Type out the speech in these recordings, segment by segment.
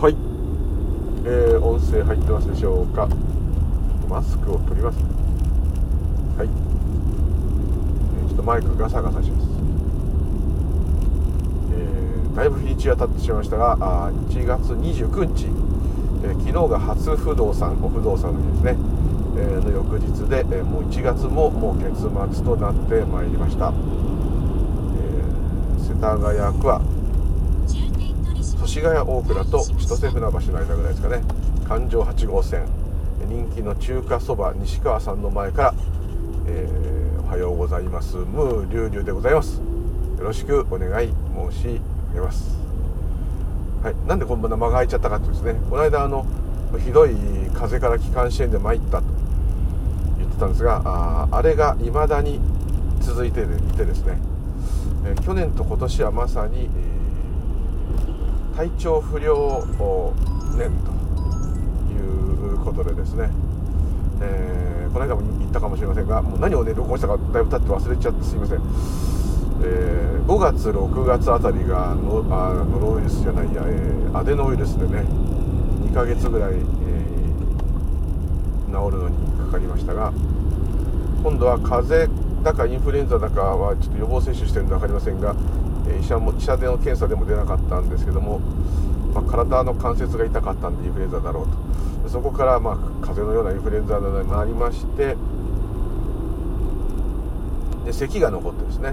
はい、えー、音声入ってますでしょうか？マスクを取ります。はい、えー、ちょっとマイクガサガサします。えー、だいぶ日にちが経ってしまいましたがあ1月29日、えー、昨日が初不動産お不動産の日ですね、えー、の翌日で、えー、もう1月ももう月末となってまいりました、えー、世田谷区は越谷大倉と千歳船橋の間ぐらいですかね。環状8号線。人気の中華そば西川さんの前から、えー、おはようございます。ムーリュウリュウでございます。よろしくお願い申し上げます。はい。なんでこんな間が空いちゃったかってですねこの間あのひどい風から気管支炎で参ったと言ってたんですがああれが未だに続いていてですね、えー、去年と今年はまさに、えー体調不良年ということでですね、えー、この間も言ったかもしれませんがもう何をね録音したかだいぶ経って忘れちゃってすいません、えー、5月6月あたりがノあノロウイルスじゃないや、えー、アデノウイルスでね2ヶ月ぐらい、えー、治るのにかかりましたが今度は風邪だかインフルエンザだかはちょっと予防接種してるんで分かりませんが医者も医者での検査でも出なかったんですけども、まあ、体の関節が痛かったんでインフルエンザだろうと。そこからまあ風邪のようなインフルエンザになりましてで咳が残ってですね。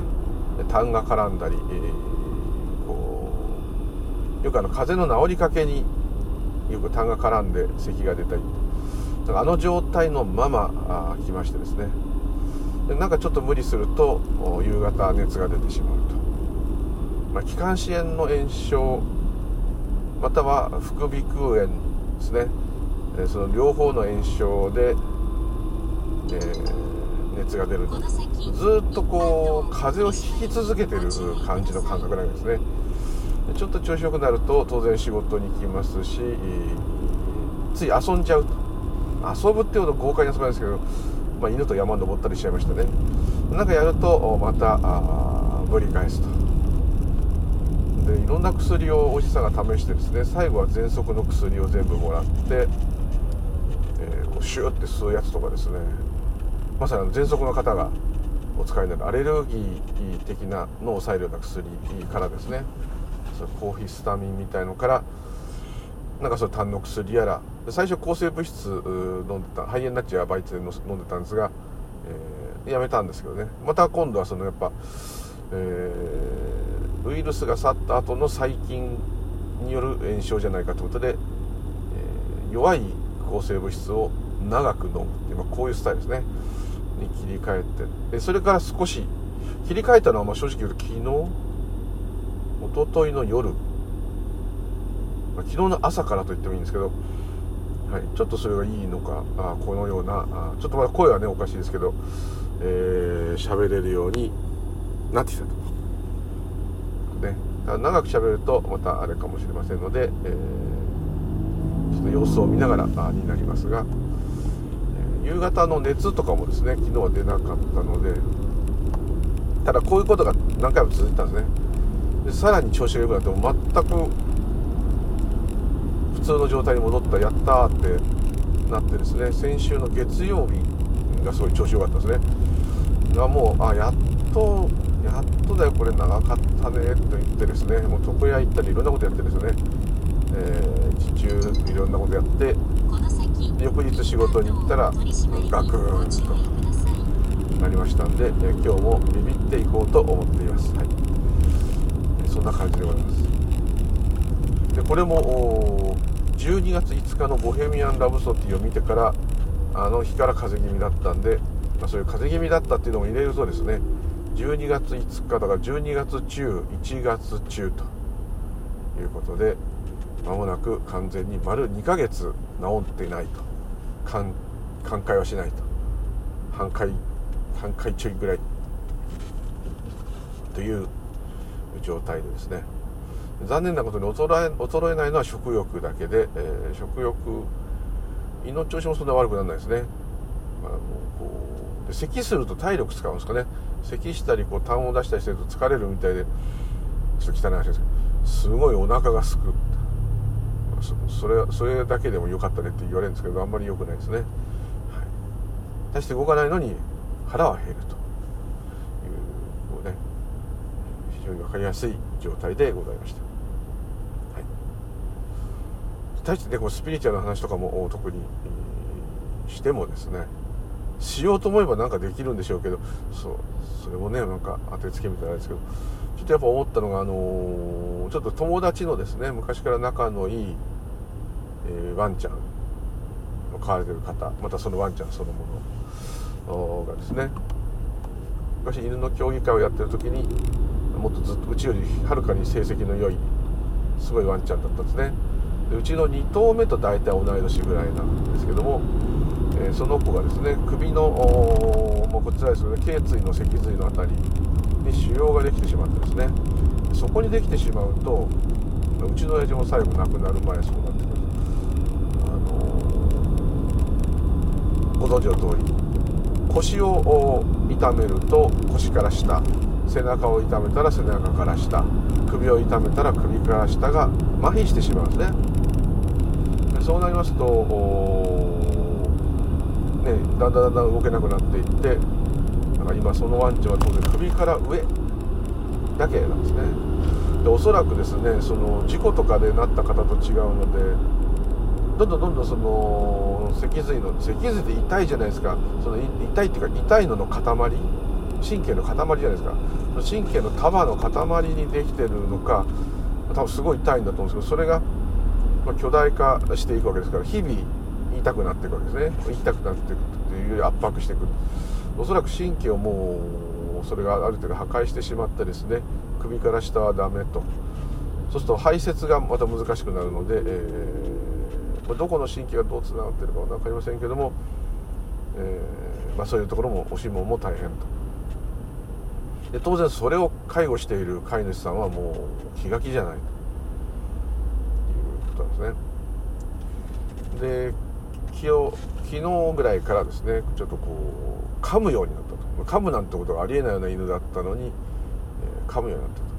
痰が絡んだり、えー、こうよくあの風邪の治りかけによく痰が絡んで咳が出たりあの状態のまま来ましてですね。でなんかちょっと無理すると夕方熱が出てしまうと。まあ、気管支炎の炎症または副鼻腔炎ですね、えその両方の炎症で、えー、熱が出るずっとこう風邪をひき続けてる感じの感覚なんですね。ちょっと調子よくなると当然仕事に行きますしつい遊んじゃうと。遊ぶっていうほど豪快に遊ばないですけど、まあ、犬と山登ったりしちゃいましたね。なんかやるとまたぶり返すとでいろんな薬をおじさんが試してですね最後は喘息の薬を全部もらって、えー、こうシューって吸うやつとかですね。まさに喘息の方がお使いになるアレルギー的なのを抑えるような薬からですね。そコーヒースタミンみたいのからなんかその痰の薬やら最初抗生物質飲んでた肺炎になっちゃうバイトで飲んでたんですが、えー、やめたんですけどね。また今度はそのやっぱ、えーウイルスが去った後の細菌による炎症じゃないかということで、え、弱い抗生物質を長く飲むっていう、まあ、こういうスタイルですね。に切り替えて。でそれから少し切り替えたのはま正直言うと昨日一昨日の夜、まあ、昨日の朝からと言ってもいいんですけど、はい、ちょっとそれがいいのかあこのようなあちょっとまだ声はねおかしいですけど喋、えー、れるようになってきたと。長く喋るとまたあれかもしれませんので、えー、ちょっと様子を見ながらになりますが、夕方の熱とかもですね昨日は出なかったのでただこういうことが何回も続いたんですね。でさらに調子が良くなっても全く普通の状態に戻ったやったーってなってですね先週の月曜日がすごい調子良かったですね。がもうあやっとやっとだよこれ長かったねと言ってですねもう床屋行ったりいろんなことやってですね、えー、日中いろんなことやって翌日仕事に行ったらガクーンとなりましたんで、えー、今日もビビっていこうと思っています、はい、そんな感じでございます。でこれも12月5日の「ボヘミアン・ラブソティ」を見てからあの日から風邪気味だったんで、まあ、そういう風邪気味だったっていうのも入れるとですね12月5日だから12月中1月中ということでまもなく完全に丸2ヶ月治ってないと。寛解はしないと。半回半回ちょいぐらい。という状態でですね。残念なことに衰え衰えないのは食欲だけで、えー、食欲胃の調子もそんな悪くならないですね、まあ、もうこうで咳すると体力使うんですかね。咳したりこう痰を出したりしてると疲れるみたいでちょっと汚い話ですけどすごいお腹がすくそれそれだけでも良かったねって言われるんですけどあんまり良くないですね、はい、大して動かないのに腹は減るというね非常に分かりやすい状態でございました、はい、対してねこうスピリチュアルな話とかも特にしてもですねしようと思えばなんかできるんでしょうけどそうそれもねなんか当てつけみたいなんですけどちょっとやっぱ思ったのがあの、ちょっと友達のですね昔から仲のいい、えー、ワンちゃんを飼われてる方またそのワンちゃんそのものがですね昔犬の競技会をやってる時にもっとずっとうちよりはるかに成績の良いすごいワンちゃんだったんですね。でうちの2頭目と大体同い年ぐらいなんですけどもえ、その子がですね首のもうこちらですけど頸椎の脊髄の辺りに腫瘍ができてしまってですねそこにできてしまうとうちの親父も最後亡くなる前そうなってくるあのー、ご存知の通り腰を痛めると腰から下背中を痛めたら背中から下首を痛めたら首から下が麻痺してしまうんですね。そうなりますとね、だんだんだんだん動けなくなっていってだから今そのワンちゃんは当然首から上だけなんですね。でおそらくですねその事故とかでなった方と違うのでどんどんどんどんその脊髄の脊髄って痛いじゃないですか。その痛いっていうか痛いのの塊神経の塊じゃないですか。神経の束の塊にできてるのか多分すごい痛いんだと思うんですけどそれが巨大化していくわけですから日々痛くなっていくわけですね。痛くなっていくっていうより圧迫していくおそらく神経をもうそれがある程度破壊してしまってですね。首から下はダメと。そうすると排泄がまた難しくなるので、えー、どこの神経がどうつながってるかは分かりませんけども、えー、まあ、そういうところもおしもも大変と。で当然それを介護している飼い主さんはもう気が気じゃないと。いうことなんですね。で昨日ぐらいからですねちょっとこう噛むようになったと。噛むなんてことがありえないような犬だったのに、え、噛むようになったと。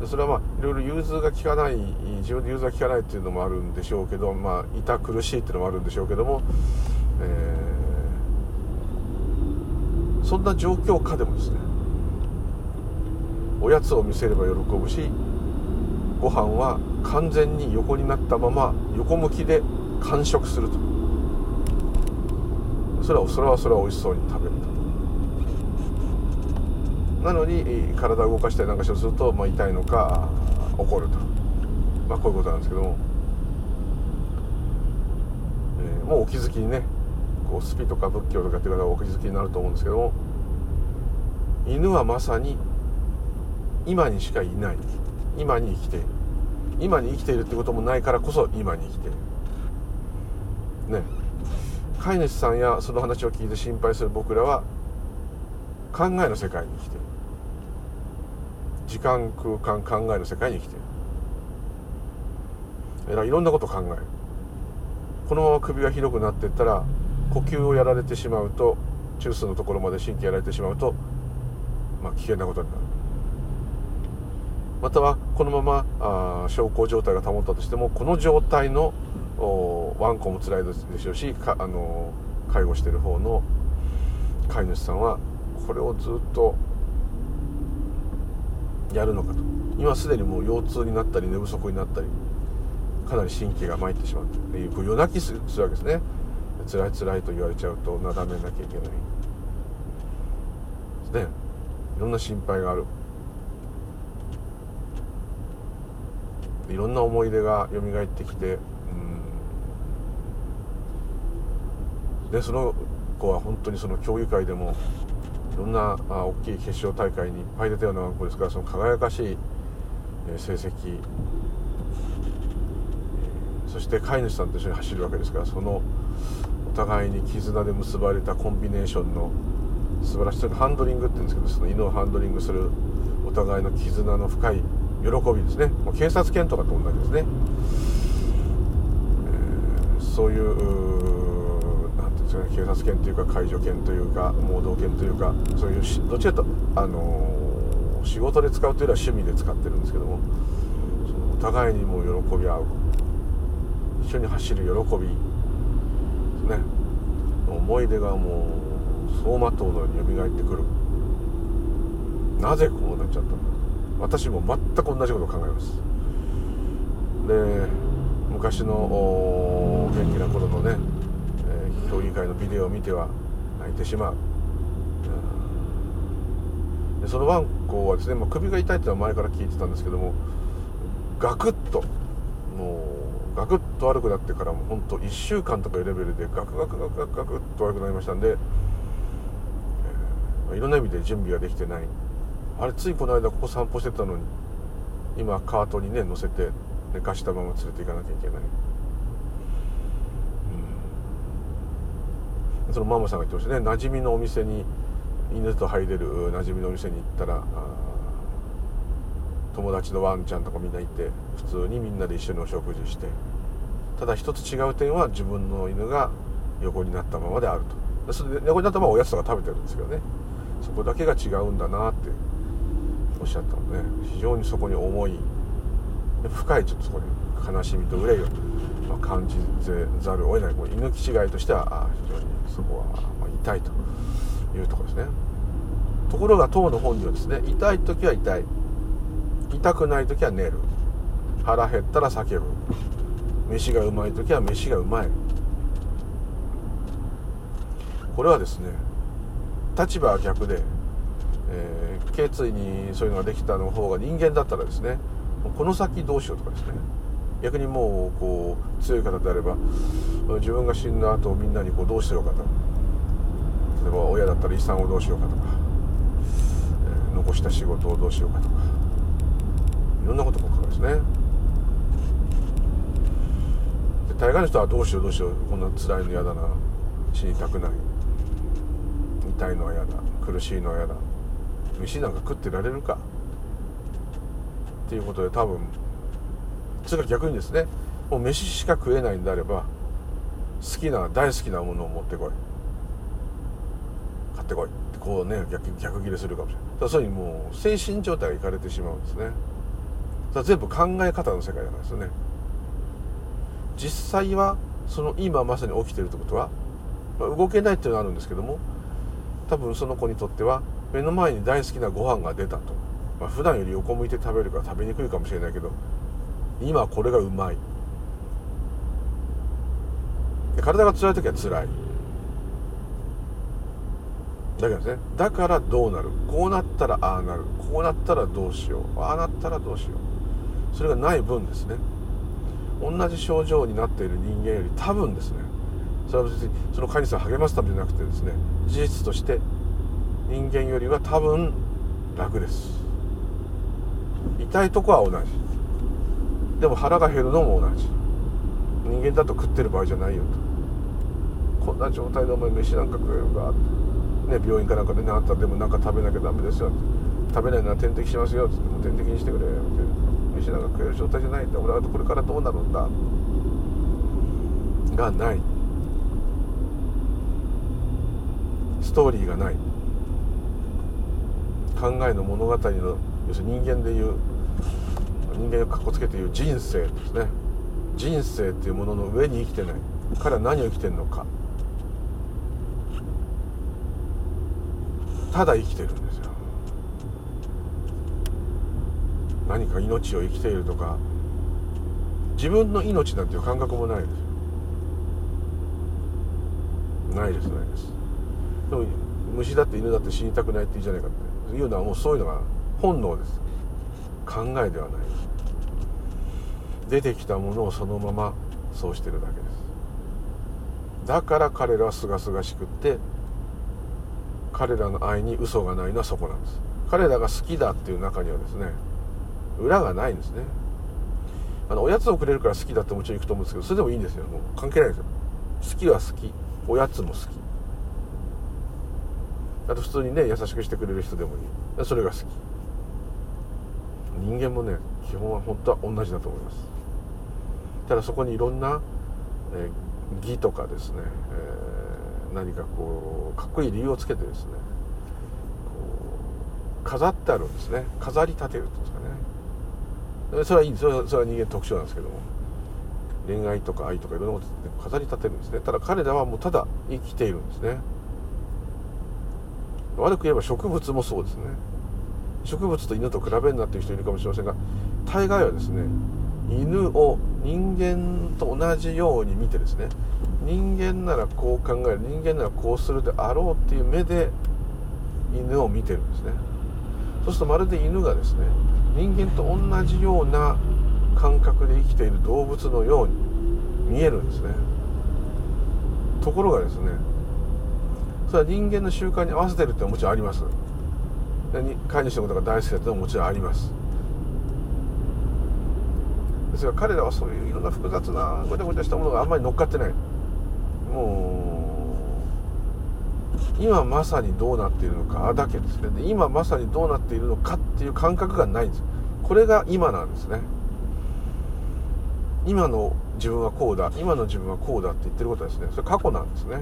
でそれはまあいろいろ融通が利かない自分で融通が利かないっていうのもあるんでしょうけどまあ痛苦しいっていうのもあるんでしょうけども、えー、そんな状況下でもですねおやつを見せれば喜ぶしご飯は完全に横になったまま横向きで完食すると。それはそれはそれは美味しそうに食べると。なのに体を動かしたりなんかすると、まあ、痛いのか怒ると、まあ、こういうことなんですけども、えー、もうお気づきにねこうスピとか仏教とかっていう方はお気づきになると思うんですけども。犬はまさに今にしかいない。今に生きている今に生きているってこともないからこそ今に生きて。いるね。飼い主さんやその話を聞いて心配する僕らは考えの世界に生きてる。時間空間考えの世界に生きてる。だからいろんなこと考える。このまま首が広くなっていったら呼吸をやられてしまうと中枢のところまで神経やられてしまうと、まあ、危険なことになる。またはこのままあ小康状態が保ったとしてもこの状態のワンコも辛いでしょうしあの介護してる方の飼い主さんはこれをずっとやるのかと。今すでにもう腰痛になったり寝不足になったりかなり神経が参ってしまうっていう夜泣きするわけですね辛い辛いと言われちゃうとなだめなきゃいけない。ですね。いろんな心配がある。いろんな思い出が蘇ってきてでその子は本当にその競技会でもいろんなあ大きい決勝大会にいっぱい出たような子ですからその輝かしい、成績、そして飼い主さんと一緒に走るわけですからそのお互いに絆で結ばれたコンビネーションの素晴らしさハンドリングって言うんですけどその犬をハンドリングするお互いの絆の深い喜びですね。もう警察犬とかと同じですね、えー、そういう警察犬というか介助犬というか盲導犬というかそういうどっちかとあのー、仕事で使うというよりは趣味で使ってるんですけどもそのお互いにも喜び合う。一緒に走る喜び。ね。思い出がもう走馬灯のように蘇ってくる。なぜこうなっちゃったのか。私も全く同じことを考えます。で昔の元気な頃のね、競技会のビデオを見ては泣いてしまう。でそのワンコはですね、まあ、首が痛いっていうのは前から聞いてたんですけどもガクッともうガクッと悪くなってからも本当1週間とかいうレベルでガクガクガクガクガクッと悪くなりましたんで、えー、いろんな意味で準備ができてない。あれついこの間ここ散歩してたのに今カートにね乗せて寝かしたまま連れて行かなきゃいけない、うん、そのママさんが言ってましたね。馴染みのお店に犬と入れる馴染みのお店に行ったら友達のワンちゃんとかみんないて普通にみんなで一緒にお食事してただ一つ違う点は自分の犬が横になったままであると。それで横になったままおやつとか食べてるんですけどね。そこだけが違うんだなっておっしゃったので非常にそこに重い深いちょっとそこに悲しみと憂いを、感じざるを得ない。こう犬き違いとしては非常にそこは、ま痛いというところですね。ところが当の本にはですね痛い時は痛い。痛くない時は寝る。腹減ったら叫ぶ。飯がうまい時は飯がうまい。これはですね立場は逆で、えー、頸椎にそういうのができたの方が人間だったらですねこの先どうしようとかですね。逆にもうこう強い方であれば自分が死んだ後みんなにこうどうしようかと。例えば親だったら遺産をどうしようかとか、残した仕事をどうしようかとか。いろんなことも書くんですね。で大概の人はどうしようどうしよう。こんな辛いの嫌だな。死にたくない。痛いのは嫌だ。苦しいのは嫌だ。飯なんか食ってられるか。っていうことで多分それから逆にですねもう飯しか食えないんであれば好きな大好きなものを持ってこい。買ってこい。ってこうね逆逆ギレするかもしれない。だそういうもう精神状態がいかれてしまうんですね。それ全部考え方の世界だからですよね。実際はその今まさに起きてるってことは、まあ、動けないっていうのはあるんですけども多分その子にとっては目の前に大好きなご飯が出たと。まあ、普段より横向いて食べるから食べにくいかもしれないけど今これがうまい。体が辛い時は辛い。だけどねだからどうなる？こうなったらああなる。こうなったらどうしよう。ああなったらどうしよう。それがない分ですね。同じ症状になっている人間より多分ですねそれは別にその飼い主さん励ますためじゃなくてですね事実として人間よりは多分楽です。痛いとこは同じ。でも腹が減るのも同じ。人間だと食ってる場合じゃないよと。こんな状態でお前飯なんか食えるかね病院かなんかでねあったらでもなんか食べなきゃダメですよ食べないなら点滴しますよっつっても点滴にしてくれって。飯なんか食える状態じゃないんだ。俺はこれからどうなるんだ。がない。ストーリーがない。考えの物語の要するに人間でいう人間をかっこつけていう人生ですね。人生っていうものの上に生きてない。彼は何を生きてるのか。ただ生きてるんですよ。何か命を生きているとか。自分の命なんていう感覚もないですよ。ないですないです。でも虫だって犬だって死にたくないって言うじゃないかって。いうのはもうそういうのが本能です。考えではない。です出てきたものをそのままそうしてるだけです。だから彼らはすがすがしくって彼らの愛に嘘がないのはそこなんです。彼らが好きだっていう中にはですね裏がないんですね。あのおやつをくれるから好きだってもちろん行くと思うんですけどそれでもいいんですよ。もう関係ないですよ。好きは好き。おやつも好き。あと普通にね優しくしてくれる人でもいい。それが好き。人間もね基本は本当は同じだと思います。ただそこにいろんな、えー、義とかですね、えー、何かこうかっこいい理由をつけてですね飾ってあるんですね。飾り立てるっていうんですかね。それはいいそれはそれは人間特徴なんですけども。恋愛とか愛とかいろんなことで飾り立てるんですね。ただ彼らはもうただ生きているんですね。悪く言えば植物もそうですね。植物と犬と比べるなっていう人いるかもしれませんが大概はですね犬を人間と同じように見てですね人間ならこう考える人間ならこうするであろうっていう目で犬を見てるんですね。そうするとまるで犬がですね人間と同じような感覚で生きている動物のように見えるんですね。ところがですねそれは人間の習慣に合わせてるってのはもちろんあります。飼い主のことが大好きだってのももちろんあります。ですが彼らはそういういろんな複雑なごちゃごちゃしたものがあんまり乗っかってない。もう今まさにどうなっているのかだけですね。で今まさにどうなっているのかっていう感覚がないんです。これが今なんですね。今の自分はこうだ。今の自分はこうだって言ってることはですね。それ過去なんですね。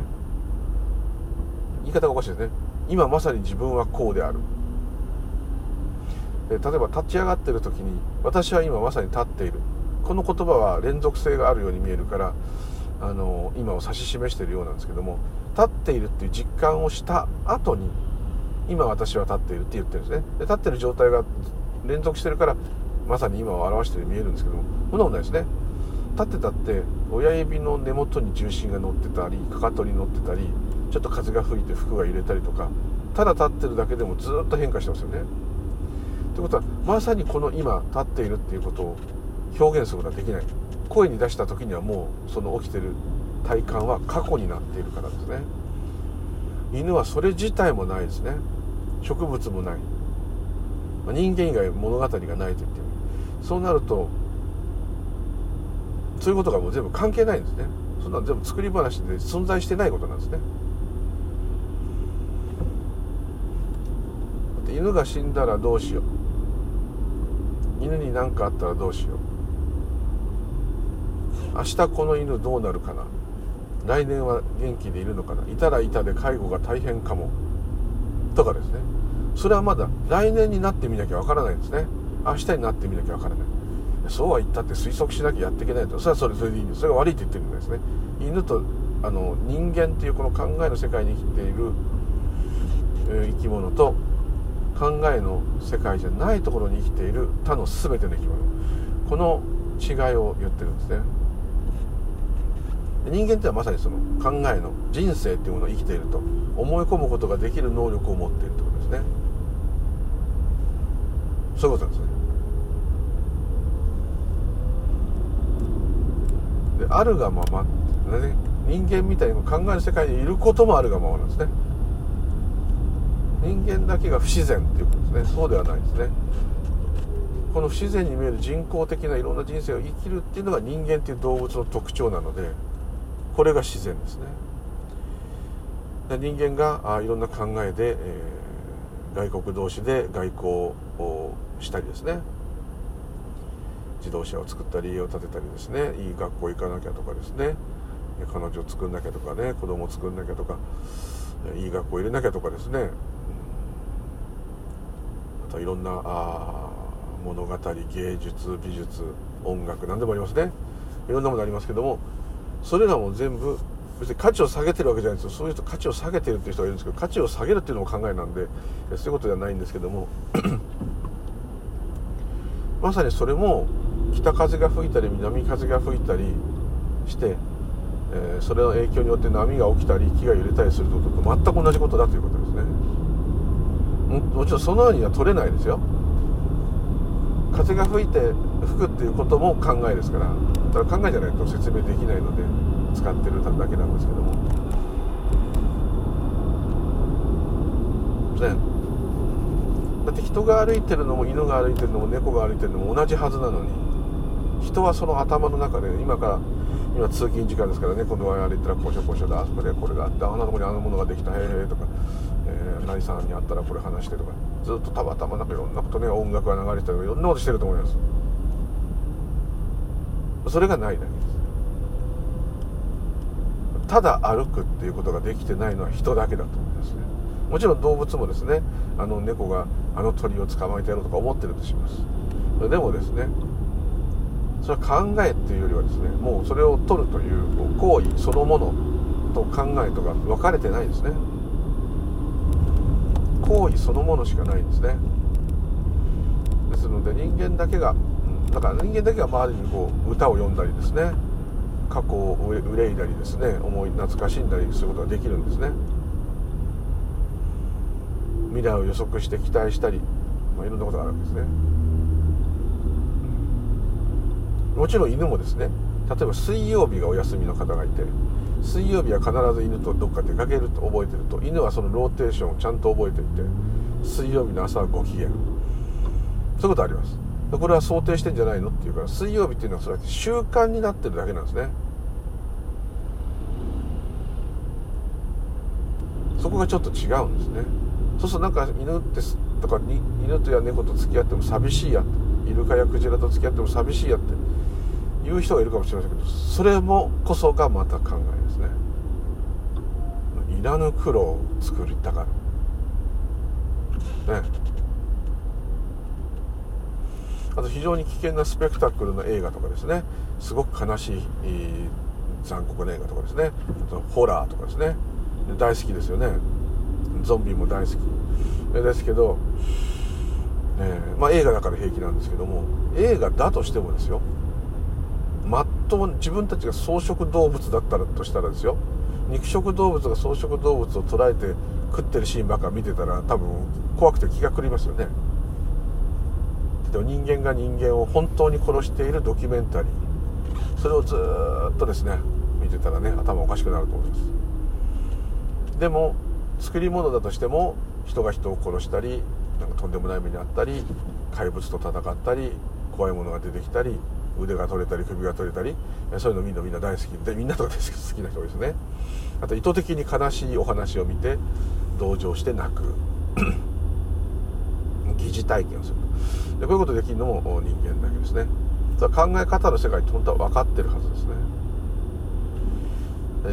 言い方がおかしいですね。今まさに自分はこうである。例えば立ち上がってる時に私は今まさに立っている。この言葉は連続性があるように見えるからあの今を指し示しているようなんですけども立っているっていう実感をした後に今私は立っているって言ってるんですね。で立ってる状態が連続してるからまさに今を表してるように見えるんですけどもそんなことないですね。立ってたって親指の根元に重心が乗ってたりかかとに乗ってたりちょっと風が吹いて服が揺れたりとかただ立ってるだけでもずっと変化してますよね。ということはまさにこの今立っているっていうことを表現することはできない。声に出した時にはもうその起きてる体感は過去になっているからですね。犬はそれ自体もないですね。植物もない、まあ、人間以外物語がないと言ってるそうなるとそういうことがもう全部関係ないんですね。そんな全部作り話で存在してないことなんですね。犬が死んだらどうしよう。犬に何かあったらどうしよう。明日この犬どうなるかな？来年は元気でいるのかな？いたらいたで介護が大変かも。とかですね。それはまだ来年になってみなきゃわからないんですね。明日になってみなきゃわからない。そうは言ったって推測しなきゃやっていけないと。それはそれそれでいいんです。それが悪いって言ってるんですね。犬とあの人間っていうこの考えの世界に生きている、えー、生き物と考えの世界じゃないところに生きている他の全ての生き物。この違いを言ってるんですね。人間ってはまさにその考えの人生っていうものを生きていると思い込むことができる能力を持っているってことですね。そういうことなんですね。であるがままってね人間みたいに考える世界にいることもあるがままなんですね。人間だけが不自然っていうことですね。そうではないですね。この不自然に見える人工的ないろんな人生を生きるっていうのが人間っていう動物の特徴なのでこれが自然ですね。人間があいろんな考えで、えー、外国同士で外交をしたりですね。自動車を作ったり家を建てたりですね。いい学校行かなきゃとかですね。彼女を作んなきゃとかね。子供を作んなきゃとか。いい学校入れなきゃとかですね。あといろんなあ物語芸術美術音楽何でもありますね。いろんなものありますけどもそれらも全部別に価値を下げてるわけじゃないんですよ。そういう人価値を下げてるっていう人がいるんですけど価値を下げるっていうのも考えなんでそういうことではないんですけども まさにそれも北風が吹いたり南風が吹いたりして、えー、それの影響によって波が起きたり木が揺れたりすることと全く同じことだということですね。もちろんそのようには取れないですよ。風が吹いて吹くっていうことも考えですから。だから考えじゃないと説明できないので使ってるだけなんですけども。ね。だって人が歩いてるのも犬が歩いてるのも猫が歩いてるのも同じはずなのに人はその頭の中で今から今通勤時間ですからね今度は歩いたらこうしようこうしようあそこでこれがあってあんなとこにあのものができたへえとか、えー、何さんに会ったらこれ話してとかずっとたまたまなんかいろんなことね音楽が流れてたりいろんなことしてると思います。それがないだけですただ歩くっていうことができてないのは人だけだと思いますね。もちろん動物もですねあの猫があの鳥を捕まえてやろうとか思ってるとします。でもですねそれは考えっていうよりはですねもうそれを取るという行為そのものと考えとか分かれてないんですね。行為そのものしかないんですね。ですので人間だけがだから人間だけが周りにこう歌を読んだりですね。過去を憂いだりですね。思い懐かしんだりすることができるんですね。未来を予測して期待したり、まあ、いろんなことがあるわけですね。もちろん犬もですね。例えば水曜日がお休みの方がいて水曜日は必ず犬とどっか出かけると覚えてると犬はそのローテーションをちゃんと覚えていて水曜日の朝はご機嫌。そういうことあります。これは想定してんじゃないの？っていうから水曜日っていうのはそれ習慣になってるだけなんですね。そこがちょっと違うんですね。そうするとなんか犬ってとかに犬とや猫と付き合っても寂しいやイルカやクジラと付き合っても寂しいやって言う人がいるかもしれませんけどそれもこそがまた考えですね。いらぬ苦労を作りたがる。ね。あと非常に危険なスペクタクルの映画とかですね。すごく悲しい、残酷な映画とかですね。あとホラーとかですね。大好きですよね。ゾンビも大好き。ですけど、え、まあ、映画だから平気なんですけども映画だとしてもですよ。まっとう自分たちが草食動物だったらとしたらですよ。肉食動物が草食動物を捉えて食ってるシーンばっか見てたら多分怖くて気が狂いますよね。人間が人間を本当に殺しているドキュメンタリー。それをずっとですね見てたらね頭おかしくなると思います。でも作り物だとしても人が人を殺したりなんかとんでもない目にあったり怪物と戦ったり怖いものが出てきたり腕が取れたり首が取れたりそういうのみんなみんな大好き。でみんなとか好きな人ですね。あと意図的に悲しいお話を見て同情して泣く。疑似体験をするでこういうことできるのも人間だけですね。考え方の世界って本当は分かってるはずですね。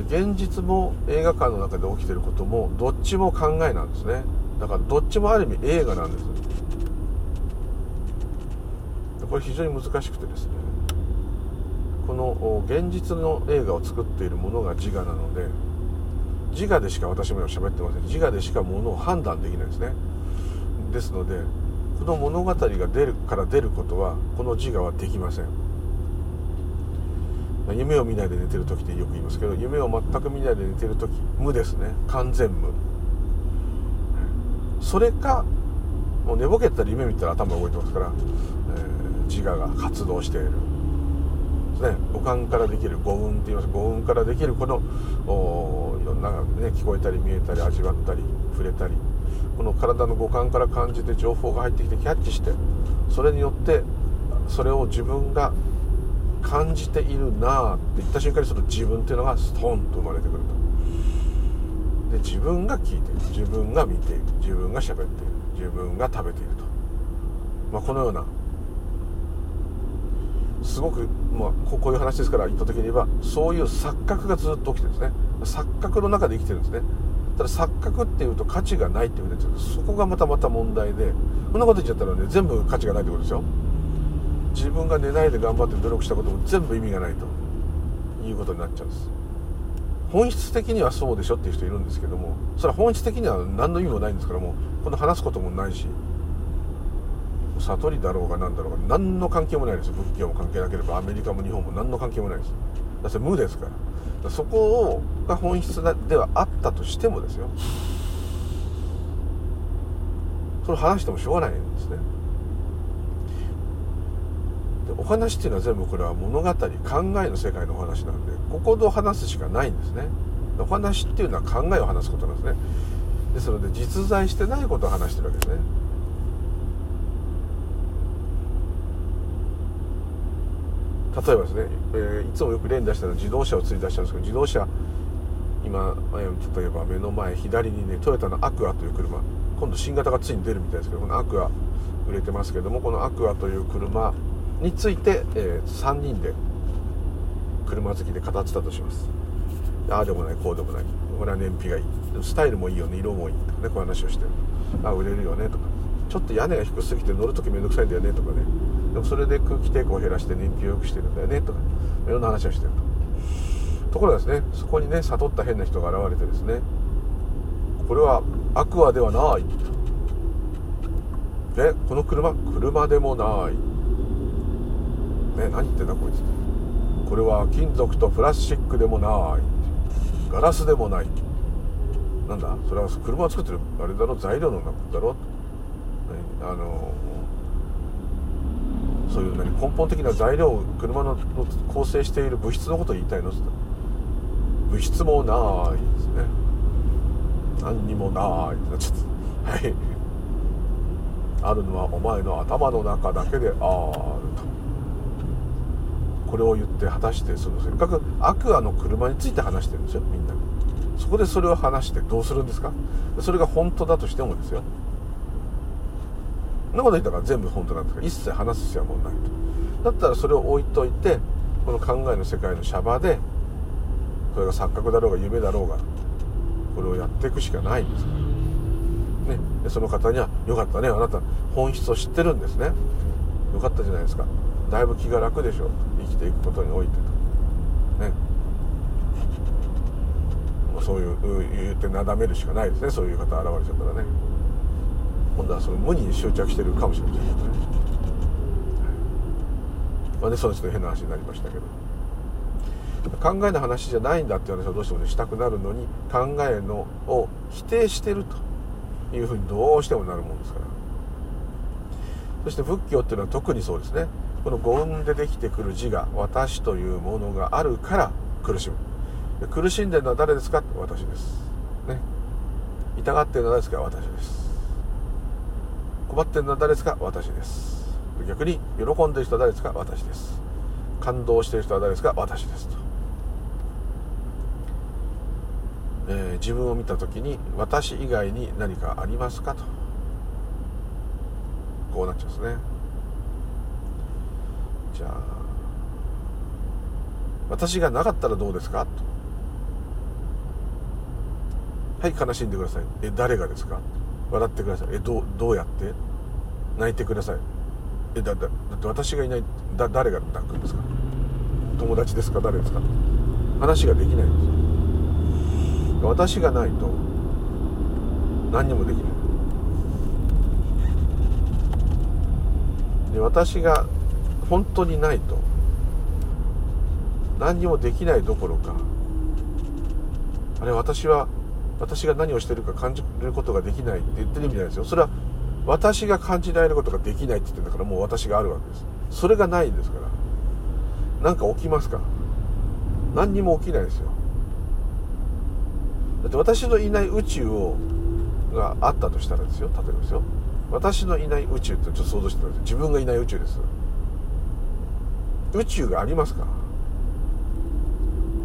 現実も映画館の中で起きてることもどっちも考えなんですね。だからどっちもある意味映画なんです。これ非常に難しくてですね。この現実の映画を作っているものが自我なので自我でしか私も今喋ってません。自我でしかものを判断できないですね。ですのでこの物語が出るから出ることはこの自我はできません。夢を見ないで寝てる時ってよく言いますけど夢を全く見ないで寝てる時無ですね。完全無。それかもう寝ぼけたら夢見たら頭動いてますから、えー、自我が活動している。ですね。五感からできる五運って言います。五運からできるこのいろんな、ね、聞こえたり見えたり味わったり触れたり。この体の五感から感じて情報が入ってきてキャッチしてそれによってそれを自分が感じているなあって言った瞬間にその自分っていうのがストンと生まれてくると。で自分が聞いている自分が見ている自分が喋っている自分が食べていると、まあ、このようなすごく、まあ、こういう話ですから意図的に言えばそういう錯覚がずっと起きてるんですね。錯覚の中で生きてるんですね。ただ錯覚っていうと価値がないっていうんですけどそこがまたまた問題で。こんなこと言っちゃったらね全部価値がないってことですよ。自分が寝ないで頑張って努力したことも全部意味がないと。いうことになっちゃうんです。本質的にはそうでしょっていう人いるんですけどもそれは本質的には何の意味もないんですからもうこの話すこともないし悟りだろうが何だろうが何の関係もないです仏教も関係なければアメリカも日本も何の関係もないです。だって無ですから。そこをが本質ではあったとしてもですよ。それ話してもしょうがないんですね。でお話っていうのは全部これは物語考えの世界のお話なんでここで話すしかないんですね。お話っていうのは考えを話すことなんですね。ですので実在してないことを話してるわけですね。例えばですね、えー、いつもよく例に出したのは自動車を追加したんですけど自動車今例えば目の前左にねトヨタのアクアという車今度新型がついに出るみたいですけどこのアクア売れてますけどもこのアクアという車について、えー、3人で車好きで語ってたとします。ああでもないこうでもない。これは燃費がいい。スタイルもいいよね。色もいい。とかねこういう話をして。るあ売れるよねとか。ちょっと屋根が低すぎて乗る時めんどくさいんだよねとかね。それで空気抵抗を減らして燃費を良くしてるんだよねとかいろんな話をしてると。ところがですねそこにね悟った変な人が現れてですねこれはアクアではない。えこの車車でもない。ね何言ってんだこいつ。これは金属とプラスチックでもない。ガラスでもない。なんだそれは車を作ってるあれだろ材料の中だろ。あのそういう何根本的な材料を車の構成している物質のことを言いたいのって物質もないですね。何にもないってなちょっとはい。あるのはお前の頭の中だけであると。これを言って果たしてそのせっかくアクアの車について話してるんですよみんな。そこでそれを話してどうするんですか？それが本当だとしてもですよ。そんなこと言ったら全部本当なんですか一切話す必要はもうないと。だったらそれを置いといてこの考えの世界のシャバでこれが錯覚だろうが夢だろうがこれをやっていくしかないんです。からね。でその方には「よかったねあなた本質を知ってるんですね。よかったじゃないですか。だいぶ気が楽でしょ。う生きていくことにおいてと。ね。そういう言ってなだめるしかないですね。そういう方現れちゃったらね。今度はその無に執着してるかもしれません。けどね、まあねその人の変な話になりましたけど。考えの話じゃないんだっていう話はどうしても、ね、したくなるのに考えのを否定してるというふうにどうしてもなるもんですから。そして仏教っていうのは特にそうですね。この五運でできてくる自我私というものがあるから苦しむ。苦しんでるのは誰ですか？私です。ね。痛がってるのは誰ですか？私です。困ってるのは誰ですか？私です。逆に喜んでる人は誰ですか？私です。感動してる人は誰ですか？私ですと、えー、自分を見た時に私以外に何かありますかと。こうなっちゃうんですね。じゃあ私がなかったらどうですか？とはい悲しんでください。え誰がですか？笑ってください。えどうどうやって？泣いてください。えだだだって私がいないだ誰が泣くんですか？友達ですか？誰ですか？話ができないんです私がないと何にもできない。で私が本当にないと何にもできないどころかあれ私は私が何をしてるか感じることができないって言ってる意味ないですよ。それは私が感じられることができないって言ってるんだからもう私があるわけです。それがないんですから。何か起きますか？何にも起きないですよ。だって私のいない宇宙をがあったとしたらですよ。例えばですよ。私のいない宇宙ってちょっと想像してください。自分がいない宇宙です。宇宙がありますか？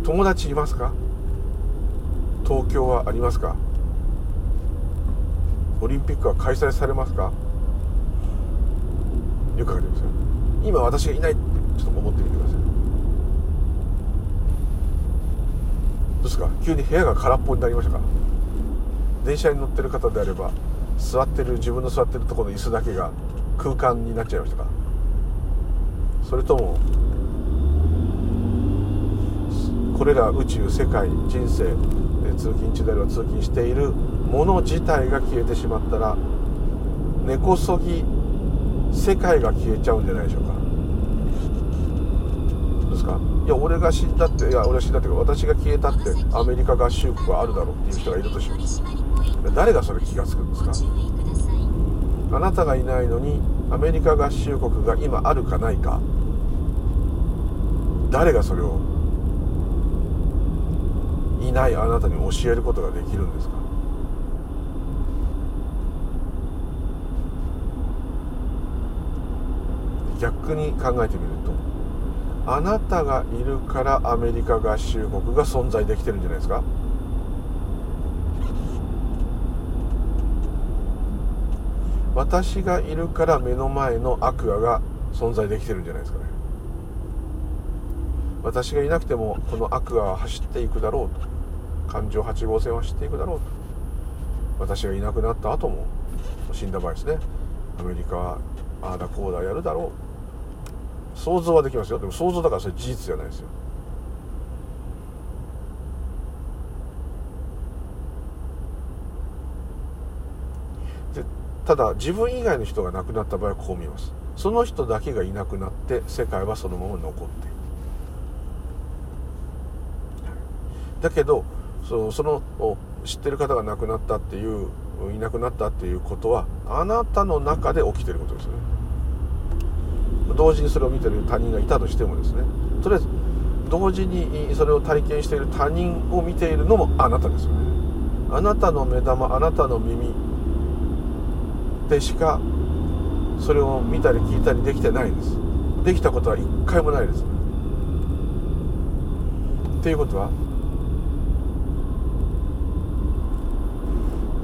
友達いますか？東京はありますか？オリンピックは開催されますか？よくわかりますよ今私がいないってちょっと思ってみてください。どうですか？急に部屋が空っぽになりましたか？電車に乗ってる方であれば座ってる自分の座ってるところの椅子だけが空間になっちゃいましたか？それともこれら宇宙世界人生通勤中であれば通勤しているもの自体が消えてしまったら根こそぎ世界が消えちゃうんじゃないでしょうか。ですか？いや俺が死んだっていや俺が死んだってか私が消えたってアメリカ合衆国はあるだろうっていう人がいるとします。誰がそれ気が付くんですか？あなたがいないのにアメリカ合衆国が今あるかないか。誰がそれをいないあなたに教えることができるんですか？逆に考えてみるとあなたがいるからアメリカ合衆国が存在できてるんじゃないですか？私がいるから目の前のアクアが存在できてるんじゃないですかね。私がいなくてもこのアクアは走っていくだろうと。環状8号線は走っていくだろうと。私がいなくなった後も死んだ場合ですね。アメリカはああだこうだやるだろう。想像はできますよ。でも想像だからそれ事実じゃないですよ。でただ自分以外の人が亡くなった場合はこう見ます。その人だけがいなくなって世界はそのまま残っている。だけどそその知ってる方が亡くなったっていういなくなったっていうことはあなたの中で起きてることですね。同時にそれを見てる他人がいたとしてもですね。とりあえず同時にそれを体験している他人を見ているのもあなたですよね。あなたの目玉あなたの耳でしかそれを見たり聞いたりできてないんです。できたことは一回もないです。っていうことは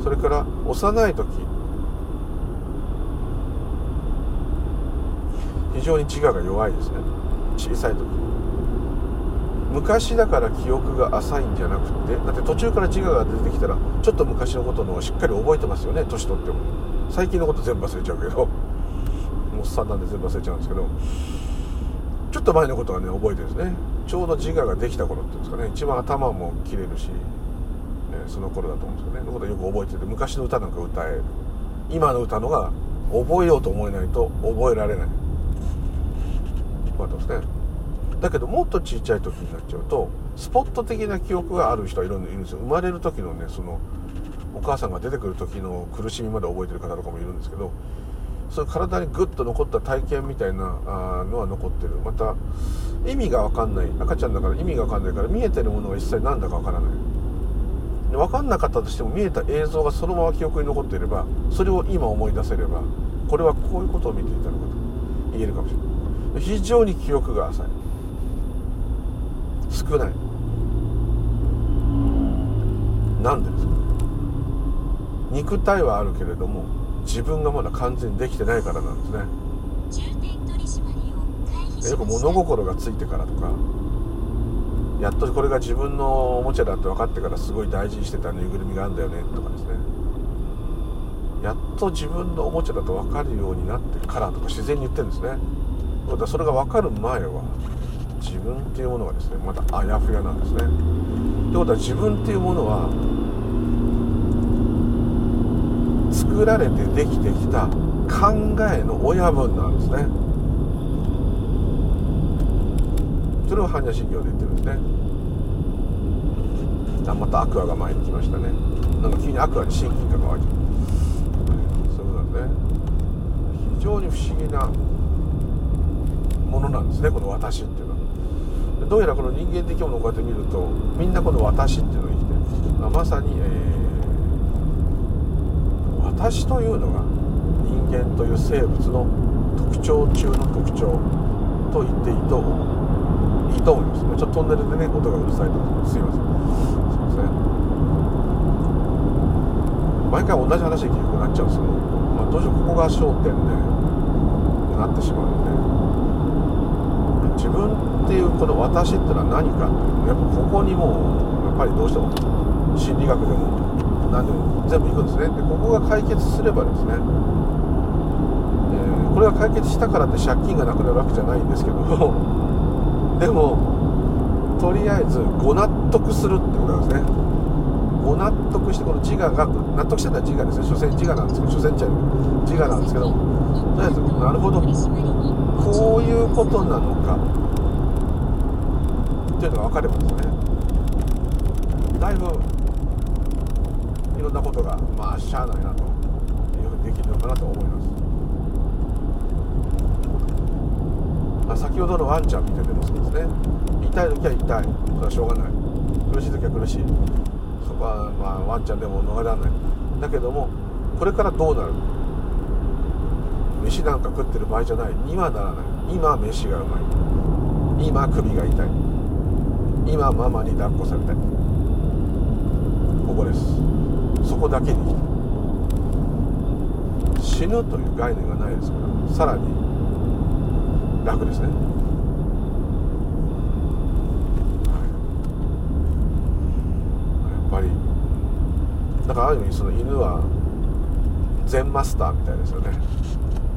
それから幼い時。非常に自我が弱いですね。小さい時。昔だから記憶が浅いんじゃなくてだって途中から自我が出てきたらちょっと昔のことのをしっかり覚えてますよね年取っても。最近のこと全部忘れちゃうけど。おっさんなんで全部忘れちゃうんですけど。ちょっと前のことはね覚えてるんですね。ちょうど自我ができた頃っていうんですかね。一番頭も切れるし、えその頃だと思うんですよね。のことよく覚えてて昔の歌なんか歌える。今の歌のが覚えようと思えないと覚えられない。こうですねだけどもっとちっちゃい時になっちゃうとスポット的な記憶がある人はいろいろいるんですよ。生まれる時のねそのお母さんが出てくる時の苦しみまで覚えてる方とかもいるんですけどそういう体にグッと残った体験みたいなのは残ってる。また意味が分かんない。赤ちゃんだから意味が分かんないから見えてるものが一切何だか分からない。分かんなかったとしても見えた映像がそのまま記憶に残っていればそれを今思い出せればこれはこういうことを見ていたのかと言えるかもしれない。非常に記憶が浅い。少ない。なんでですか？肉体はあるけれども自分がまだ完全にできてないからなんですね。よく物心がついてからとかやっとこれが自分のおもちゃだって分かってからすごい大事にしてたぬいぐるみがあるんだよねとかですねやっと自分のおもちゃだと分かるようになってからとか自然に言ってるんですねだそれが分かる前は自分っていうものがですねまだあやふやなんですね。ということは自分っていうものは作られてできてきた考えの親分なんですね。それを般若心経で言ってるんですね。あまたアクアが前に来ましたね。なんか急にアクアに親近感が湧いてる。そういうことなんですね。非常に不思議なものなんですねこの私っていうのはどうやらこの人間的ものをこうやって見るとみんなこの私っていうのが生きてる、まあ、まさに、えー、私というのが人間という生物の特徴中の特徴と言っていいといいと思いますちょっとトンネルでね音がうるさいとすいません。そうですね毎回同じ話で結局なっちゃうん。ですけど、まあ、どうしてもここが焦点でなってしまうので自分っていうこの私っていうのは何かっていうやっぱここにもやっぱりどうしても心理学でも何でも全部いくんですね。でここが解決すればですね、えー、これが解決したからって借金がなくなるわけじゃないんですけどでもとりあえずご納得するってことなんですね。ご納得してこの自我が納得してたら自我ですね所詮自我なんですけど所詮ちゃ自我なんですけどとりあえずなるほどこういうことなのかっていうのが分かればですねだいぶいろんなことがまあしゃあないなというふうにできるのかなと思います先ほどのワンちゃん見ててもそうですね。痛い時は痛い。それはしょうがない。苦しい時は苦しい。そこはまあワンちゃんでも逃れられない。だけどもこれからどうなる？飯なんか食ってる場合じゃない。にはならない。今飯がうまい。今首が痛い。今ママに抱っこされたい。ここです。そこだけに死ぬという概念がないですから。さらに楽ですね、やっぱりだからある意味その犬は禅マスターみたいですよね。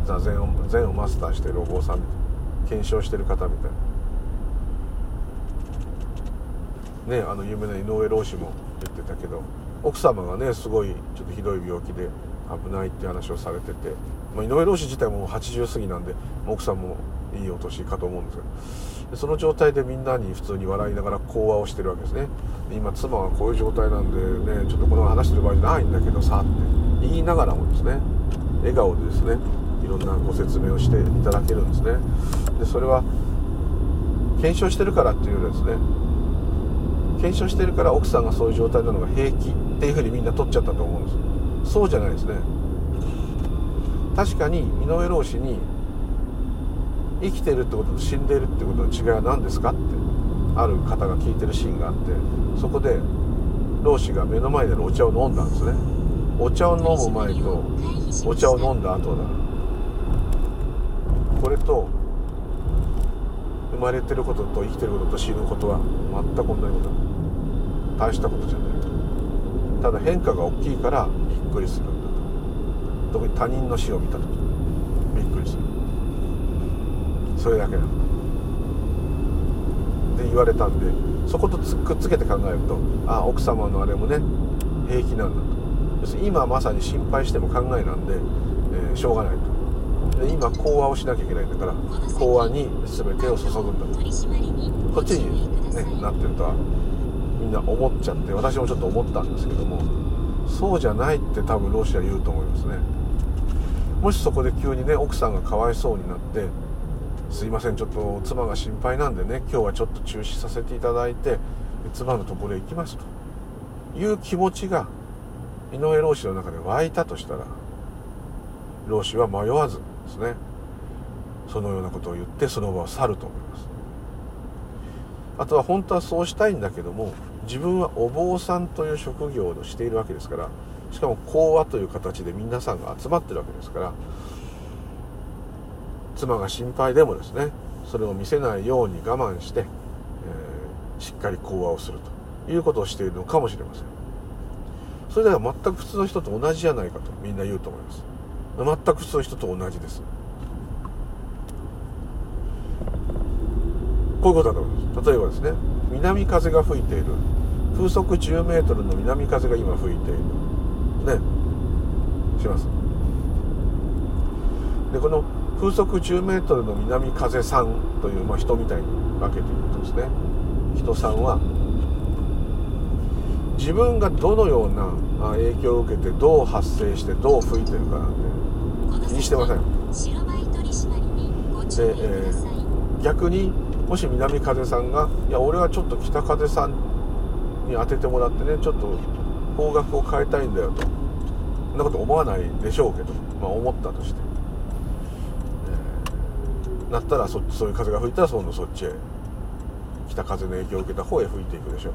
座禅を禅をマスターしているお坊さん検証してる方みたいな。ねあの有名な井上老師も言ってたけど奥様がねすごいちょっとひどい病気で危ないって話をされてて、まあ、井上老師自体も80過ぎなんで奥さんもいいお年かと思うんですけどその状態でみんなに普通に笑いながら講話をしてるわけですね。今妻はこういう状態なんでねちょっとこの話してる場合じゃないんだけどさって。言いながらもですね笑顔でですねいろんなご説明をしていただけるんですね。でそれは検証してるからっていうよりはですね検証してるから奥さんがそういう状態なのが平気っていうふうにみんな取っちゃったと思うんです。そうじゃないですね。確かに井上老師に生きてるってことと死んでるってことの違いは何ですかってある方が聞いてるシーンがあってそこで老子が目の前でのお茶を飲んだんですね。お茶を飲む前とお茶を飲んだ後だ。これと生まれてることと生きてることと死ぬことは全く同じこと。大したことじゃない。ただ変化が大きいからびっくりするんだと。特に他人の死を見た時。それだけ。で言われたんでそことくっつけて考えるとあ奥様のあれもね平気なんだと。要するに今まさに心配しても考えなんで、えー、しょうがないと。で今講話をしなきゃいけないんだから講話に全てを注ぐんだと。こっちに、ね、なってるとはみんな思っちゃって私もちょっと思ったんですけどもそうじゃないって多分ロシア言うと思いますね。もしそこで急にね奥さんがかわいそうになってすいませんちょっと妻が心配なんでね今日はちょっと中止させていただいて妻のところへ行きますと。いう気持ちが井上老師の中で湧いたとしたら老師は迷わずですねそのようなことを言ってその場を去ると思います。あとは本当はそうしたいんだけども自分はお坊さんという職業をしているわけですからしかも講話という形で皆さんが集まってるわけですから妻が心配でもですねそれを見せないように我慢して、えー、しっかり講話をするということをしているのかもしれません。それでは全く普通の人と同じじゃないかとみんな言うと思います。全く普通の人と同じです。こういうことだと思います。例えばですね南風が吹いている。風速10メートルの南風が今吹いている。ね。します。でこの風速10メートルの南風さんという、まあ、人みたいに分けているとですね人さんは自分がどのような影響を受けてどう発生してどう吹いてるかなんて気にしてません。で、えー、逆にもし南風さんがいや俺はちょっと北風さんに当ててもらってねちょっと方角を変えたいんだよとそんなこと思わないでしょうけど、まあ、思ったとして、えー、なったらそそういう風が吹いたらそのそっちへ北風の影響を受けた方へ吹いていくでしょう。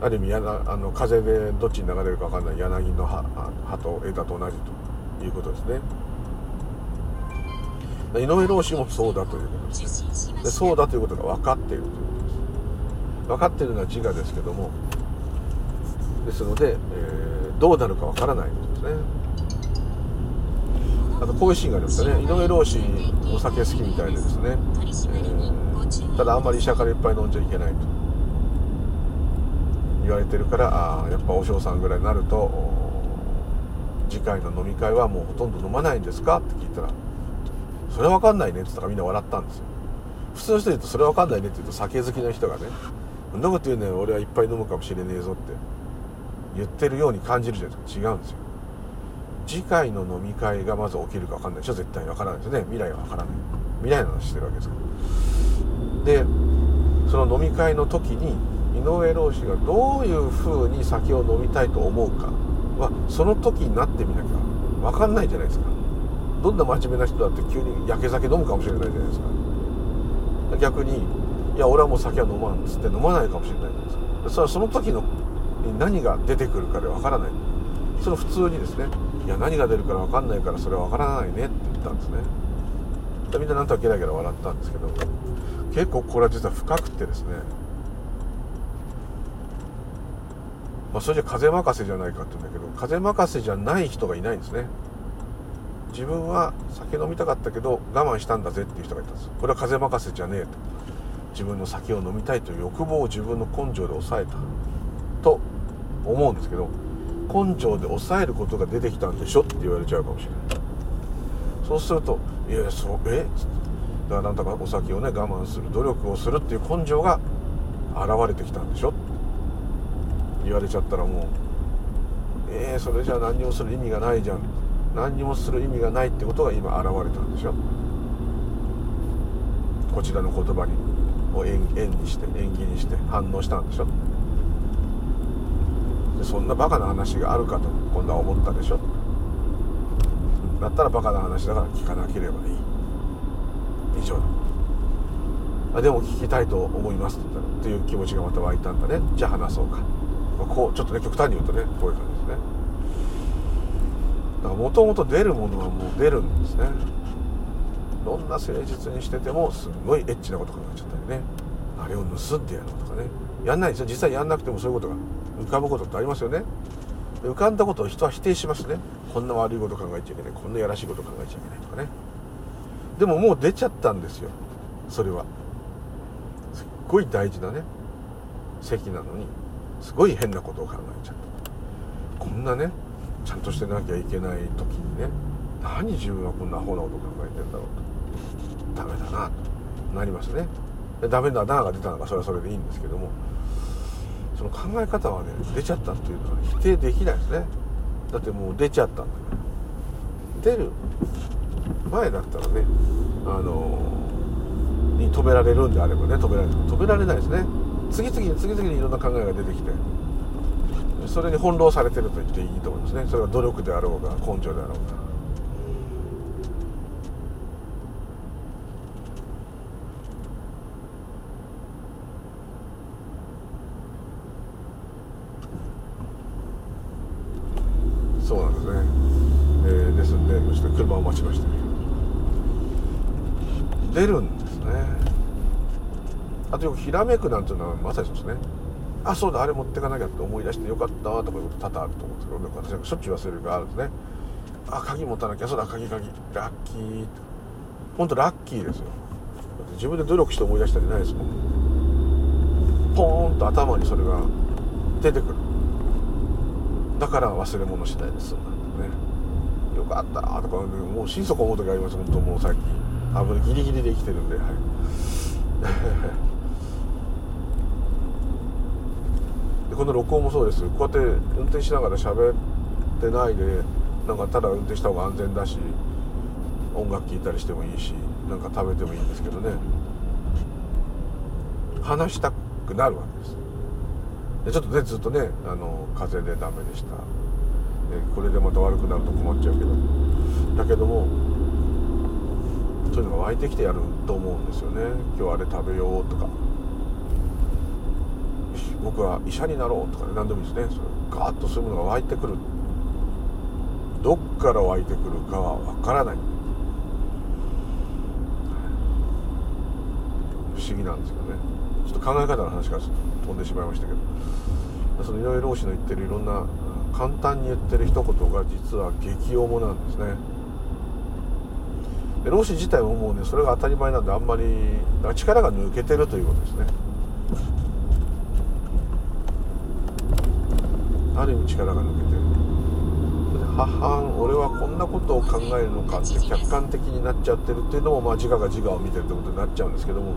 ある意味やなあの風でどっちに流れるか分かんない柳の葉葉と枝と同じということですね。井上老師もそうだということです。ねでそうだということが分かっているということです。分かっているのは自我ですけども。ですので、えー、どうなるか分からないということですね。あとこういうシーンがありましたね。井上老師お酒好きみたいでですね、えー、ただあんまり医者からいっぱい飲んじゃいけないと。言われてるからあやっぱ和尚さんぐらいになると次回の飲み会はもうほとんど飲まないんですか？って聞いたらそれは分かんないねって言ったらみんな笑ったんですよ。普通の人で言うとそれは分かんないねって言うと酒好きの人がねそんなこと言うね俺はいっぱい飲むかもしれねえぞって言ってるように感じるじゃないですか。違うんですよ。次回の飲み会がまず起きるか分かんない。でしょ絶対分からないですよね。未来は分からない。未来の話してるわけですからでその飲み会の時に井上老師がどういう風に酒を飲みたいと思うかはその時になってみなきゃ分かんないじゃないですか。どんな真面目な人だって急に焼け酒飲むかもしれないじゃないですか。逆にいや俺はもう酒は飲まんっつって飲まないかもしれないじゃないですか。それはその時の何が出てくるかで分からない。それ普通にですね。いや何が出るから分かんないからそれは分からないねって言ったんですね。みんななんとかゲラゲラ笑ったんですけど結構これは実は深くてですね。まあ、それじゃ風任せじゃないかって言うんだけど風任せじゃない人がいないんですね。自分は酒飲みたかったけど我慢したんだぜっていう人がいたんです。これは風任せじゃねえと。自分の酒を飲みたいという欲望を自分の根性で抑えたと思うんですけど根性で抑えることが出てきたんでしょ?って言われちゃうかもしれない。そうすると「いやそうえっ?」ってだからなんだかお酒をね我慢する努力をするっていう根性が現れてきたんでしょって言われちゃったらもうえー、それじゃあ何にもする？意味がないじゃん何にもする意味がないってことが今現れたんでしょ。こちらの言葉にを縁にして縁起にして反応したんでしょ。そんなバカな話があるかと今度は思ったでしょ。だったらバカな話だから聞かなければいい。以上あでも聞きたいと思います。っていう気持ちがまた湧いたんだね。じゃあ話そうか、まあ、こうちょっとね極端に言うとねこういう感じですね。だからもともと出るものはもう出るんですね。どんな誠実にしててもすごいエッチなこと考えちゃったりね。あれを盗んでやろうとかね。やんないんですよ。実際やんなくてもそういうことが浮かぶことってありますよね。浮かんだことを人は否定しますね。こんな悪いこと考えちゃいけない。こんなやらしいこと考えちゃいけないとかね。でももう出ちゃったんですよ。それは。すっごい大事なね。席なのに。すごい変なことを考えちゃった。こんなね。ちゃんとしてなきゃいけない時にね。何自分はこんなアホなこと考えてんだろう。とダメだな。となりますね。ダメだなが出たのがそれはそれでいいんですけども。その考え方はね出ちゃったっていうのは否定できないですね。だってもう出ちゃったんだから。出る前だったらねあのに止められるんであればね止められる。止められないですね。次々に次々にいろんな考えが出てきて。それに翻弄されてると言っていいと思いますね。それが努力であろうが根性であろうがそうなんですね、えー、ですんでちょっと車を待ちました出るんですねあとよくひらめくなんていうのはまさにそうですね。あそうだあれ持ってかなきゃって思い出してよかったとかいうこと多々あると思うんですけど私はしょっちゅう忘れるがあるんですね。あ鍵持たなきゃそうだ鍵鍵。ラッキー。本当ラッキーですよ。自分で努力して思い出したりないですもん。ポーンと頭にそれが出てくる。だから忘れ物しないです。なんてねよかったとか、もう心底思う時あります。本当もうさっきあぶギリギリで生きてるんで。はいでこの録音もそうですこうやって運転しながら喋ってないでなんかただ運転した方が安全だし音楽聴いたりしてもいいしなんか食べてもいいんですけどね。話したくなるわけです。でちょっとねずっとねあの風邪でダメでした。でこれでまた悪くなると困っちゃうけど。だけどもそういうのが湧いてきてやると思うんですよね。今日あれ食べようとか。僕は医者になろうとかね何でもいいですね。それガーッとそういうものが湧いてくる。どっから湧いてくるかは分からない。不思議なんですよね。ちょっと考え方の話から飛んでしまいましたけど。その井上老師の言ってるいろんな簡単に言ってる一言が実は激重なんですね。で老子自体ももうねそれが当たり前なんであんまり力が抜けてるということですね。ある意味力が抜けてるははん俺はこんなことを考えるのかって客観的になっちゃってるっていうのもまあ自我が自我を見てるってことになっちゃうんですけども。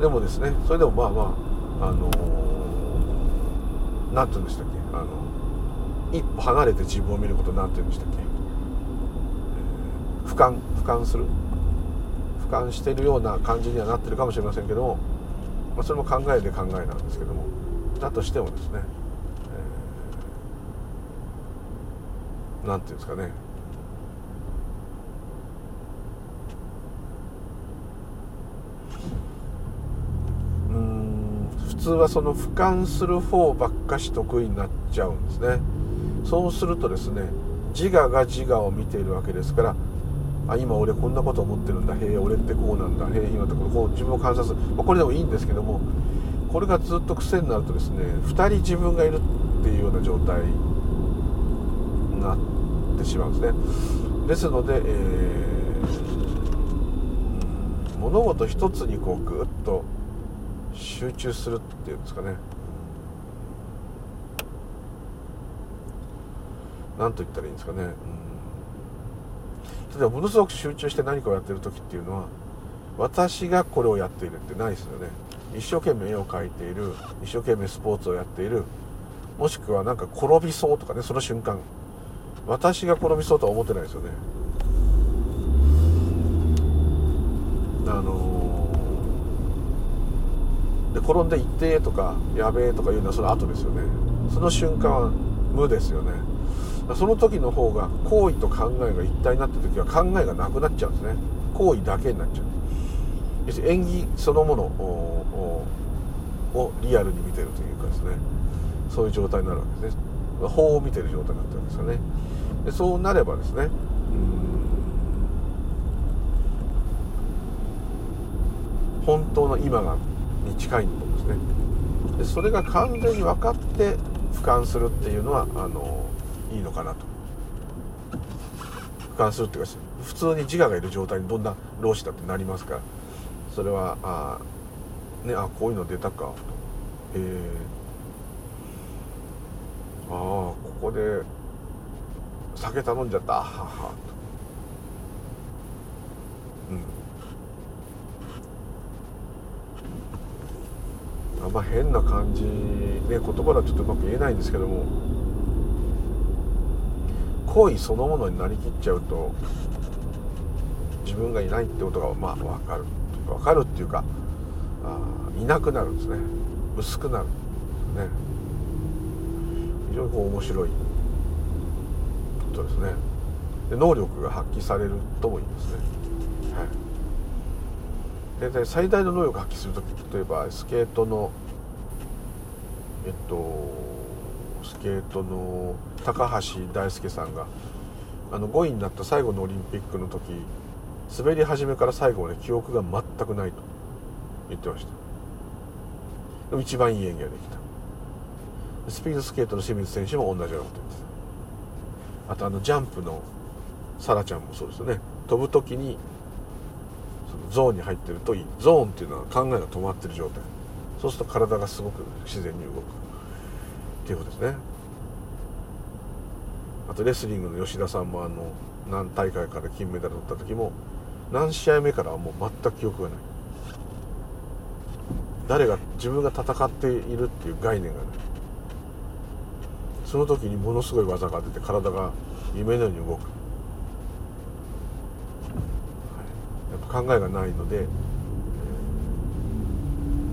でもですねそれでもまあまああの何、ー、て言うんでしたっけ？あの一歩離れて自分を見ること何て言うんでしたっけ、えー、俯瞰俯瞰する？俯瞰してるような感じにはなってるかもしれませんけども、まあ、それも考えで考えなんですけども。だとしてもですね何て言うんですかね。うん普通はその俯瞰する方ばっかし得意になっちゃうんですね。そうするとですね自我が自我を見ているわけですからあ今俺こんなこと思ってるんだへえ俺ってこうなんだへえ今ってここう自分を観察する、まあ、これでもいいんですけどもこれがずっと癖になるとですね2人自分がいるっていうような状態になってしまうんですね。ですので、えー、物事一つにこうグッと集中するっていうんですかね。何と言ったらいいんですかね、うん、例えばものすごく集中して何かをやってる時っていうのは私がこれをやっているってないですよね。一生懸命絵を描いている一生懸命スポーツをやっているもしくはなんか転びそうとかねその瞬間。私が転びそうとは思ってないですよね。あのー、で転んで「行って」とか「やべえ」とかいうのはその後ですよね。その瞬間は無ですよね。その時の方が行為と考えが一体になった時は考えがなくなっちゃうんですね。行為だけになっちゃう。要するに演技そのものをリアルに見てるというかですね。そういう状態になるわけですね。法を見てる状態になってるんですよね。でそうなればですね本当の今がに近いと思うんですね。でそれが完全に分かって俯瞰するっていうのはあのいいのかなと。俯瞰するっていうか普通に自我がいる状態にどんな老子だってなりますから。それはあねあこういうの出たか。とえ、ああここで酒頼んじゃった。ははとうん。あんま変な感じね言葉はちょっとうまく言えないんですけども。行為そのものになりきっちゃうと自分がいないってことがまあ分かる。分かるっていうかあいなくなるんですね。薄くなる。んですね。非常にこう面白い。ことですね。で能力が発揮されるとも言いますね。はい。で最大の能力を発揮する時例えばスケートのえっとスケートの高橋大輔さんがあの5位になった最後のオリンピックの時滑り始めから最後まで記憶が全くないと言ってました。でも一番いい演技ができた。スピードスケートの清水選手も同じようなこと言ってあとあのジャンプの沙羅ちゃんもそうですよね。飛ぶ時にそのゾーンに入ってるといい。ゾーンっていうのは考えが止まってる状態。そうすると体がすごく自然に動く。っていうことですね。あとレスリングの吉田さんもあの何大会から金メダル取った時も何試合目からはもう全く記憶がない。誰が自分が戦っているっていう概念がない。その時にものすごい技が出て体が夢のように動く、はい、やっぱ考えがないので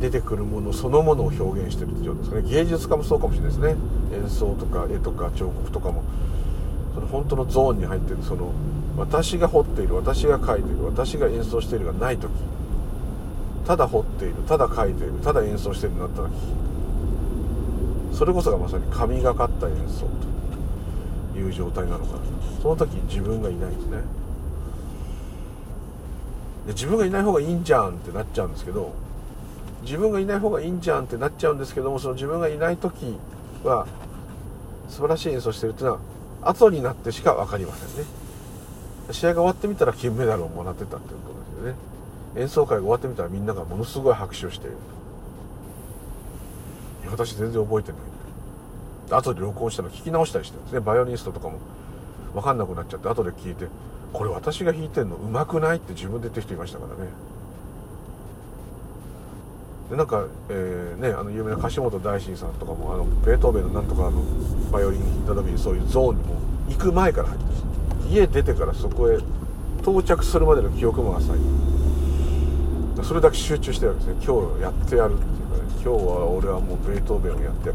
出てくるものそのものを表現してるって状ですかね。芸術家もそうかもしれないですね。演奏とか絵とか彫刻とかもその本当のゾーンに入ってるその私が彫っている私が描いている私が演奏しているがない時。ただ彫っているただ描いているただ演奏しているになった時。それこそがまさに神がかった演奏という状態なのかな。その時自分がいないんですね。で自分がいない方がいいんじゃんってなっちゃうんですけど自分がいない方がいいんじゃんってなっちゃうんですけどもその自分がいない時は素晴らしい演奏してるっていうのは後になってしか分かりませんね。試合が終わってみたら金メダルをもらってたっていうことですよね。演奏会が終わってみたらみんながものすごい拍手をしている。私全然覚えてない。後で録音したの聞き直したりしてるんですね。バイオリニストとかも分かんなくなっちゃって後で聞いてこれ私が弾いてんのうまくないって自分で言ってる人いましたからね。でなんか、えー、ね、あの有名な樫本大臣さんとかもあのベートーベンのなんとかのバイオリン弾いた時にそういうゾーンにも行く前から入って家出てからそこへ到着するまでの記憶も浅い。それだけ集中してるわけですね。今日やってやるって今日は俺はもうベートーベンをやって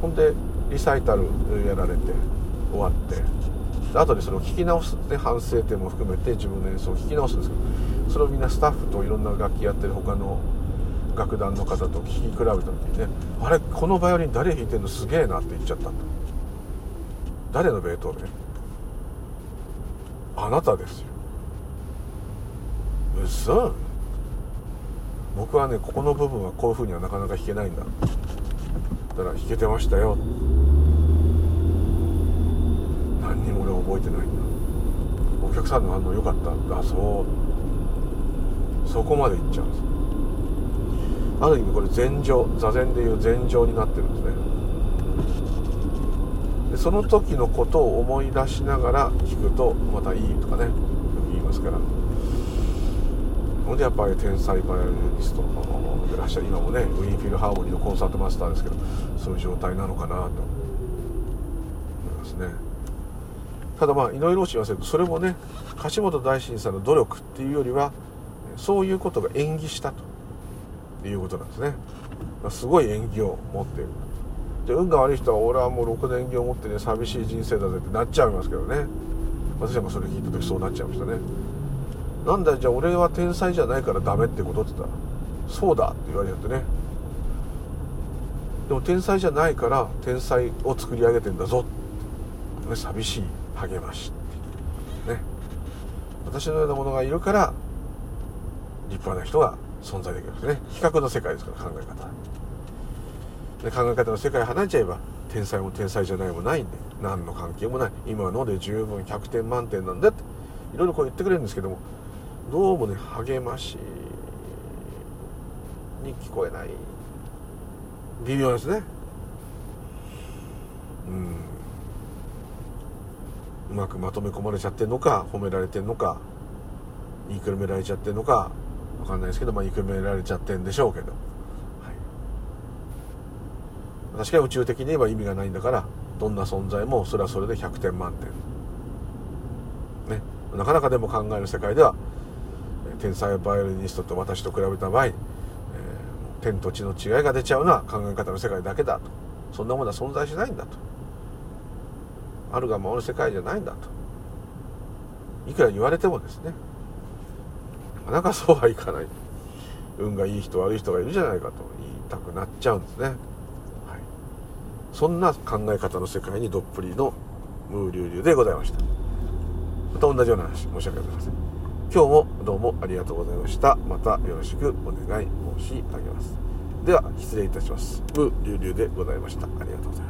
ほんでリサイタルやられて終わって後でそれを聞き直すね反省点も含めて自分の演奏を聞き直すんですけどそれをみんなスタッフといろんな楽器やってる他の楽団の方と聴き比べた時にねあれこのバイオリン誰弾いてんのすげえなって言っちゃったんだ。誰のベートーベン？あなたですよ。嘘僕はねここの部分はこういう風にはなかなか弾けないんだ。だから弾けてましたよ。何にも俺覚えてないんだ。お客さんの反応良かった。あそう。そこまでいっちゃうんです。ある意味これ禅情座禅でいう禅情になってるんですね。でその時のことを思い出しながら聞くとまたいいとかねよく言いますから。ほんでやっぱり天才バイオリニストでらっしゃる今もねウィンフィルハーモニーのコンサートマスターですけどそういう状態なのかなと思いますねただまあ井上老師言わせるとそれもね樫本大臣さんの努力っていうよりはそういうことが演技したということなんですねすごい演技を持っているで運が悪い人は俺はもう6年演技を持ってね寂しい人生だぜってなっちゃいますけどね私はそれ聞いた時そうなっちゃいましたねなんだじゃあ俺は天才じゃないからダメってことって言ったらそうだって言われちゃってね。でも天才じゃないから天才を作り上げてんだぞ、寂しい励ましね。私のようなものがいるから立派な人が存在できるんですね。比較の世界ですから考え方。で考え方の世界離れちゃえば天才も天才じゃないもないんで何の関係もない。今ので十分100点満点なんだっていろいろこう言ってくれるんですけどもどうもね励ましに聞こえない。微妙ですね。うん。うまくまとめ込まれちゃってんのか褒められてんのか言いくるめられちゃってんのかわかんないですけどまあ言いくるめられちゃってんでしょうけど、はい、確かに宇宙的に言えば意味がないんだからどんな存在もそれはそれで100点満点。ね。なかなかでも考える世界では天才バイオリニストと私と比べた場合、えー、天と地の違いが出ちゃうのは考え方の世界だけだと。そんなものは存在しないんだと。あるがままの世界じゃないんだと。いくら言われてもですね。なかなかそうはいかない。運がいい人悪い人がいるじゃないかと。言いたくなっちゃうんですね、はい、そんな考え方の世界にどっぷりのムーリュウリュウでございました。また同じような話申し訳ございません。今日もどうもありがとうございました。またよろしくお願い申し上げます。では失礼いたします。ムーリュウリュウでございました。ありがとうございます。